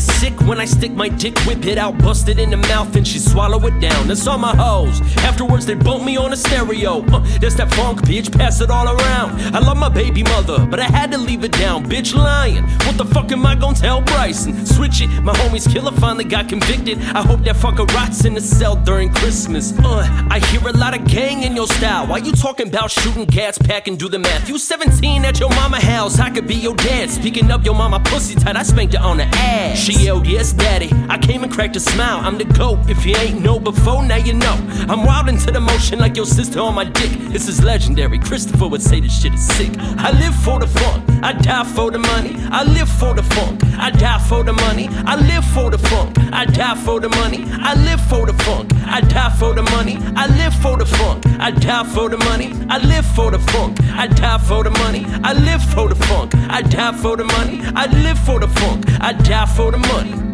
Sick when I stick my dick, whip it out, bust it in the mouth, and she swallow it down. That's all my hoes. Afterwards, they bump me on a stereo. Uh, that's that funk, bitch, pass it all around. I love my baby mother, but I had to leave it down. Bitch lying. What the fuck am I gonna tell Bryson? Switch it. My homie's killer finally got convicted. I hope that fucker rots in the cell during Christmas. Uh, I hear a lot of gang in your style. Why you talking about shooting cats, pack and do the math? You 17 at your mama house, I could be your dad. Speaking of your mama pussy tight, I spanked her on the ass. She yelled, yes, daddy. I came and cracked a smile. I'm the GOAT. If you ain't know before, now you know. I'm wild into the motion like your sister on my dick. This is legendary. Christopher would say this shit is sick. I live for the funk. I die for the money. I live for. I die for the money. I live for the funk. I die for the money. I live for the funk. I die for the money. I live for the funk. I die for the money. I live for the funk. I die for the money. I live for the funk. I die for the money. I live for the funk. I die for the money.